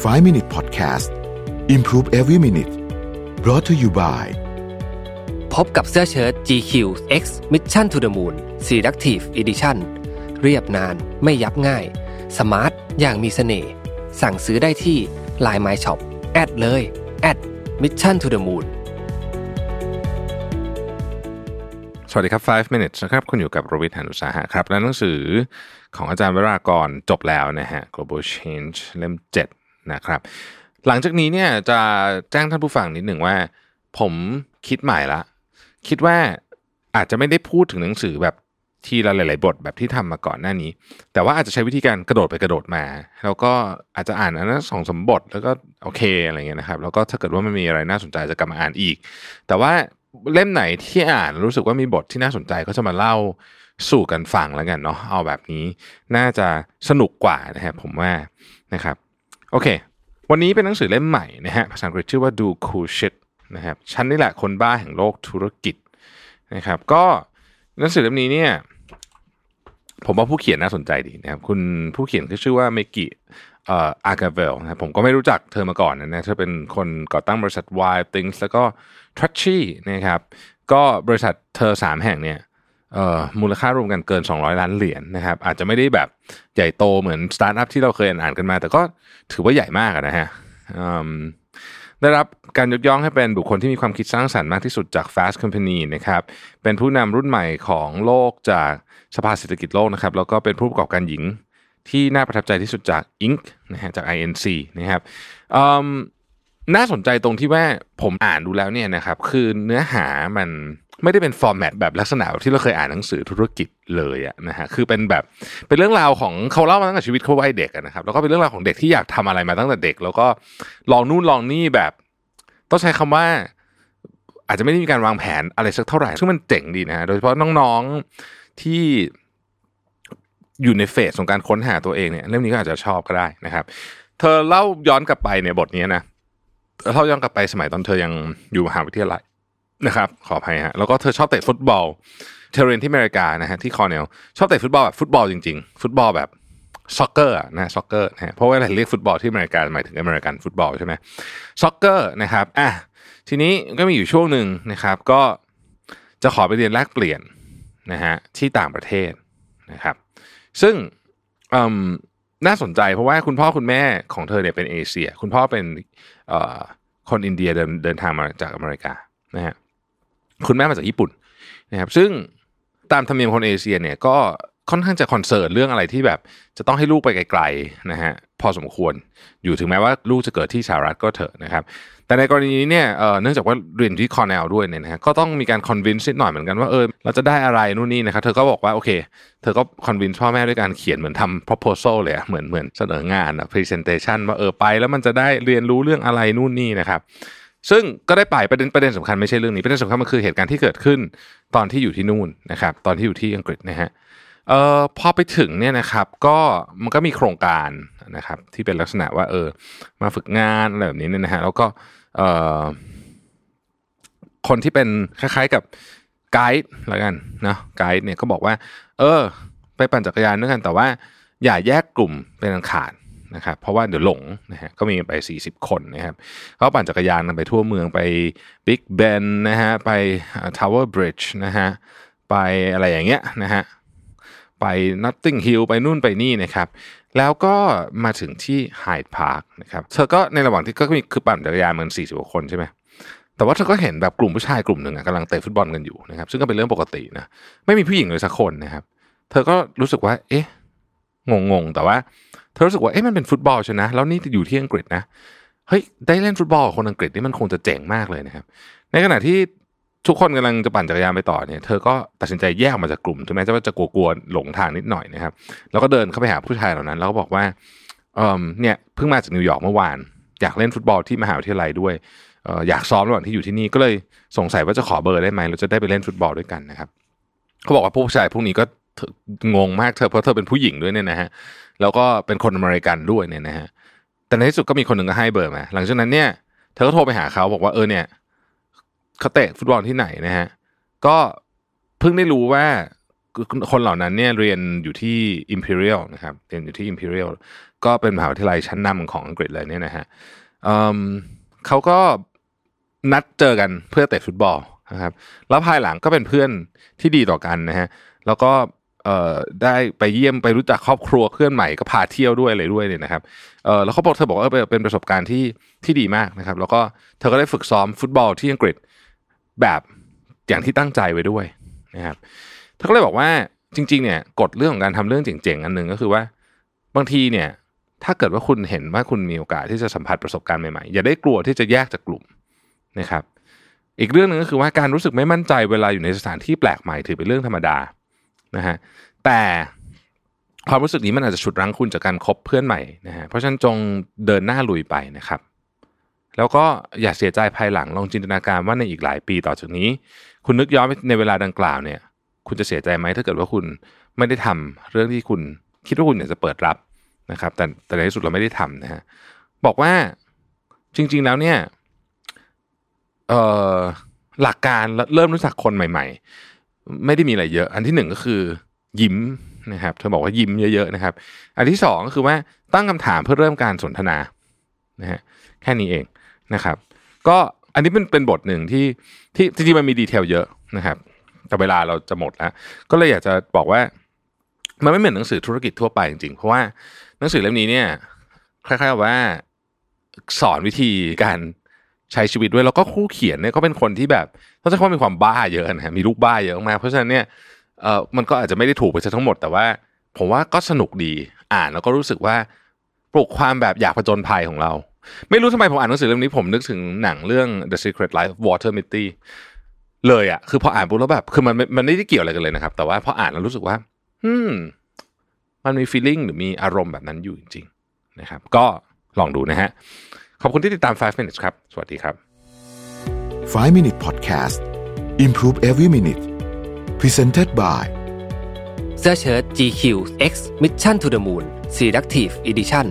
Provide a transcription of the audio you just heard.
5 Minute Podcast Improve Every Minute brought to you by พบกับเสื้อเชิ้ต GQ X Mission to the Moon Selective Edition เรียบนานไม่ยับง่าย สมาร์ทอย่างมีเสน่ห์สั่งซื้อได้ที่ Line My Shop แอดเลยแอด Mission to the Moon สวัสดีครับ 5 minutes นะครับ คุณอยู่กับโรวิทหานุสาหะครับ และหนังสือของอาจารย์วรากรจบแล้วนะฮะ global change เล่ม 7 นะครับ หลังจากนี้เนี่ยจะแจ้งท่านผู้ฟังนิดหนึ่งว่า ผมคิดใหม่ละคิดว่าอาจจะไม่ได้พูดถึงหนังสือแบบทีละหลาย ๆ บทแบบที่ทำมาก่อนหน้านี้ แต่ว่าอาจจะใช้วิธีการกระโดดไปกระโดดมา แล้วก็อาจจะอ่านอันนั้นสองสมบทแล้วก็โอเคอะไรเงี้ยนะครับ แล้วก็ถ้าเกิดว่ามันมีอะไรน่าสนใจจะกลับมาอ่านอีก แต่ว่าเล่มไหนที่อ่านรู้สึกว่ามีบทที่น่าสนใจก็จะมาเล่าสู่กันฟังแล้วกันเนาะเอาแบบนี้ น่าจะสนุกกว่านะครับผมว่านะครับ โอเค วันนี้เป็นหนังสือเล่มใหม่นะฮะภาษาอังกฤษชื่อว่า Do Cool Shit นะครับฉันนี่แหละคนบ้าแห่งโลกธุรกิจนะครับ ก็หนังสือเล่มนี้เนี่ยผมว่าผู้เขียนน่าสนใจดีนะครับคุณผู้เขียนคือชื่อว่ามิกิเอ่ออากราวาลนะครับผมก็ไม่รู้จักเธอมาก่อนนะนะเธอเป็นคนก่อตั้งบริษัท Wild Things แล้วก็ t r a c h y นะครับก็บริษัทเธอสามแห่งเนี่ย มูลค่ารวมกันเกิน 200 ล้านเหรียญนะครับ อาจจะไม่ได้แบบใหญ่โตเหมือนสตาร์ทอัพที่เราเคยอ่านกันมา แต่ก็ถือว่าใหญ่มากนะฮะได้รับการยกย่องให้เป็นบุคคลที่มีความคิดสร้างสรรค์มากที่สุดจาก Fast Company นะครับ เป็นผู้นำรุ่นใหม่ของโลกจากสภาเศรษฐกิจโลกนะครับ แล้วก็เป็นผู้ประกอบการหญิงที่น่าประทับใจที่สุดจาก Inc นะฮะจาก INC นะครับน่าสนใจตรงที่ว่าผมอ่านดูแล้วเนี่ยนะครับ คือเนื้อหามัน ไม่ได้เป็นฟอร์แมตแบบลักษณะที่เราเคยอ่านหนังสือธุรกิจเลยอะนะฮะคือเป็นแบบเป็นเรื่องราวของเขาเล่ามาตั้งแต่ชีวิตเขาวัยเด็กนะครับแล้วก็เป็นเรื่องราวของเด็กที่อยากทำอะไรมาตั้งแต่เด็ก แล้วก็ลองนู่นลองนี่แบบ ต้องใช้คำว่าอาจจะไม่ได้มีการวางแผนอะไรสักเท่าไหร่ ซึ่งมันเจ๋งดีนะฮะโดยเฉพาะน้องๆที่อยู่ใน phase ของการค้นหาตัวเองเนี่ยเล่มนี้ก็อาจจะชอบก็ได้นะครับ เธอเล่าย้อนกลับไปในบทนี้นะเล่าย้อนกลับไปสมัยตอนเธอยังอยู่มหาวิทยาลัย นะครับขออภัยฮะแล้วก็เธอชอบเตะฟุตบอลเธอเรียนที่อเมริกานะฮะที่คอเนลชอบเตะฟุตบอลแบบฟุตบอลจริงๆ ฟุตบอลแบบ soccer นะ soccer นะเพราะว่าเราเรียกฟุตบอลที่อเมริกาหมายถึงอเมริกันฟุตบอลใช่ไหม soccer นะครับอะทีนี้ก็มีอยู่ช่วงหนึ่งนะครับ ก็จะขอไปเรียนแลกเปลี่ยนนะฮะที่ต่างประเทศนะครับ ซึ่งน่าสนใจเพราะว่าคุณพ่อคุณแม่ของเธอเนี่ยเป็นเอเชีย คุณพ่อเป็นคนอินเดียเดินเดินทางมาจากอเมริกานะฮะ คุณแม่มาจากญี่ปุ่นนะครับซึ่งตามธรรมเนียมคนเอเชียเนี่ยก็ค่อนข้างจะคอนเซิร์นเรื่องอะไรที่แบบจะต้องให้ลูกไปไกลๆนะฮะพอสมควรอยู่ถึงแม้ว่าลูกจะเกิดที่สหรัฐก็เถอะนะครับ แต่ในกรณีนี้เนี่ยเนื่องจากว่าเรียนที่คอร์เนลด้วยเนี่ยนะฮะก็ต้องมีการคอนวินส์นิดหน่อยเหมือนกันว่าเออเราจะได้อะไรนู่นนี่นะครับเธอก็บอกว่าโอเคเธอก็คอนวินส์พ่อแม่ด้วยการเขียนเหมือนทำ proposal เลยเหมือนเหมือนเสนองานอะ presentation ว่าเออไปแล้วมันจะได้เรียนรู้เรื่องอะไรนู่นนี่นะครับ ซึ่งก็ได้ไปประเด็นประเด็นสำคัญไม่ใช่เรื่องนี้ประเด็นสำคัญมันคือเหตุการณ์ที่เกิดขึ้นตอนที่อยู่ที่นู่นนะครับ ตอนที่อยู่ที่อังกฤษนะฮะเอ่อพอไปถึงเนี่ยนะครับก็มันก็มีโครงการนะครับ ที่เป็นลักษณะว่าเออมาฝึกงานอะไรแบบนี้เนี่ยนะฮะแล้วก็เอ่อคนที่เป็นคล้ายๆกับไกด์แล้วกันนะไกด์เนี่ยก็บอกว่า เออ ไปปั่นจักรยานด้วยกันแต่ว่าอย่าแยกกลุ่มเป็นอันขาด นะครับเพราะว่าเดี๋ยวหลงนะฮะก็มีไป 40 คนนะครับเขาปั่นจักรยานกันไปทั่วเมืองไปบิ๊กเบนนะฮะไปทาวเวอร์บริดจ์นะฮะไปอะไรอย่างเงี้ยนะฮะไปนัตติงฮิลไปนู่นไปนี่นะครับแล้วก็มาถึงที่ไฮด์พาร์คนะครับเธอก็ในระหว่างที่ก็มีคือปั่นจักรยานเหมือน40กว่าคนใช่ไหมแต่ว่าเธอก็เห็นแบบกลุ่มผู้ชายกลุ่มหนึ่งกำลังเตะฟุตบอลกันอยู่นะครับซึ่งก็เป็นเรื่องปกตินะไม่มีผู้หญิงเลยสักคนนะครับ เธอก็รู้สึกว่า เอ๊ะ งงๆ แต่ว่าเธอรู้สึกว่าเอ๊ะมันเป็นฟุตบอลใช่นะ แล้วนี่อยู่ที่อังกฤษนะเฮ้ยได้เล่นฟุตบอลกับคนอังกฤษนี่มันคงจะเจ๋งมากเลยนะครับ ในขณะที่ทุกคนกำลังจะปั่นจักรยานไปต่อเนี่ยเธอก็ตัดสินใจแยกออกมาจากกลุ่มถึงแม้จะว่าจะกลัวๆหลงทางนิดหน่อยนะครับ แล้วก็เดินเข้าไปหาผู้ชายเหล่านั้น แล้วก็บอกว่าเออเนี่ยเพิ่งมาจากนิวยอร์กเมื่อวาน อยากเล่นฟุตบอลที่มหาวิทยาลัยด้วยเอออยากซ้อมระหว่างที่อยู่ที่นี่ก็เลยสงสัยว่าจะขอเบอร์ได้ไหมเราจะได้ไปเล่นฟุตบอลด้วยกันนะครับเขาบอกว่าผู้ชายพวกนี้ก็ งงมากเธอเพราะเธอเป็นผู้หญิงด้วยเนี่ยนะฮะแล้วก็เป็นคนอเมริกันด้วยเนี่ยนะฮะแต่ในที่สุดก็มีคนหนึ่งก็ให้เบอร์มาหลังจากนั้นเนี่ยเธอก็โทรไปหาเขาบอกว่าเออเนี่ยเขาเตะฟุตบอลที่ไหนนะฮะก็เพิ่งได้รู้ว่าคนเหล่านั้นเนี่ยเรียนอยู่ที่ Imperial นะครับเรียนอยู่ที่ Imperial ก็เป็นมหาวิทยาลัยชั้นนำของอังกฤษเลยเนี่ยนะฮะเออเขาก็นัดเจอกันเพื่อเตะฟุตบอลนะครับแล้วภายหลังก็เป็นเพื่อนที่ดีต่อกันนะฮะแล้วก็ เอ่อได้ไปเยี่ยมไปรู้จักครอบครัวเพื่อนใหม่ก็พาเที่ยวด้วยอะไรด้วยเนี่ยนะครับเออแล้วเขาบอกเธอบอกว่าเป็นประสบการณ์ที่ที่ดีมากนะครับ แล้วก็เธอก็ได้ฝึกซ้อมฟุตบอลที่อังกฤษแบบอย่างที่ตั้งใจไว้ด้วยนะครับเธอก็เลยบอกว่าจริง ๆ เนี่ยกฎเรื่องของการทำเรื่องเจ๋งๆอันหนึ่งก็คือว่าบางทีเนี่ย ถ้าเกิดว่าคุณเห็นว่าคุณมีโอกาสที่จะสัมผัสประสบการณ์ใหม่ๆ อย่าได้กลัวที่จะแยกจากกลุ่มนะครับ อีกเรื่องหนึ่งก็คือว่าการรู้สึกไม่มั่นใจเวลาอยู่ในสถานที่แปลกใหม่ถือเป็นเรื่องธรรมดา นะฮะแต่ความรู้สึกนี้มันอาจจะฉุดรั้งคุณจากการคบเพื่อนใหม่นะฮะเพราะฉะนั้นจงเดินหน้าลุยไปนะครับ แล้วก็อย่าเสียใจภายหลังลองจินตนาการว่าในอีกหลายปีต่อจากนี้ คุณนึกย้อนในเวลาดังกล่าวเนี่ย คุณจะเสียใจไหมถ้าเกิดว่าคุณไม่ได้ทำเรื่องที่คุณคิดว่าคุณอยากจะเปิดรับนะครับ แต่แต่ในที่สุดเราไม่ได้ทำนะฮะบอกว่าจริง ๆแล้วเนี่ยหลักการเริ่มรู้จักคนใหม่ ๆ ไม่ได้มีอะไรเยอะ อันที่หนึ่งก็คือยิ้มนะครับเธอบอกว่ายิ้มเยอะๆนะครับ อันที่สองก็คือว่าตั้งคำถามเพื่อเริ่มการสนทนานะฮะแค่นี้เองนะครับ ก็อันนี้เป็นเป็นบทหนึ่งที่ที่จริงๆมันมีดีเทลเยอะนะครับ แต่เวลาเราจะหมดแล้ว ก็เลยอยากจะบอกว่า มันไม่เหมือนหนังสือธุรกิจทั่วไปจริงๆ เพราะว่าหนังสือเล่มนี้เนี่ยคล้ายๆว่าสอนวิธีการ ใช้ชีวิตด้วยแล้วก็คู่เขียนเนี่ยก็เป็นคนที่แบบต้องใช้ความมีความบ้าเยอะนะฮะมีลูกบ้าเยอะมากเพราะฉะนั้นเนี่ยเออมันก็อาจจะไม่ได้ถูกไปซะทั้งหมด แต่ว่า ผมว่าก็สนุกดีอ่านแล้วก็รู้สึกว่าปลุกความแบบอยากผจญภัยของเรา ไม่รู้ทำไมผมอ่านหนังสือเล่มนี้ผมนึกถึงหนังเรื่อง The Secret Life of Walter Mitty เลยอะคือพออ่านปุ๊บแล้วแบบคือมันมันไม่ได้เกี่ยวอะไรกันเลยนะครับ แต่ว่าพออ่านแล้วรู้สึกว่าอืมมันมี feeling หรือมีอารมณ์แบบนั้นอยู่จริง ๆ นะครับ ก็ลองดูนะฮะ ขอบคุณที่ติดตาม 5 minutes ครับ สวัสดีครับ 5 Minute Podcast Improve Every Minute Presented by เสื้อเชิ้ต GQ X Mission to the Moon Selective Edition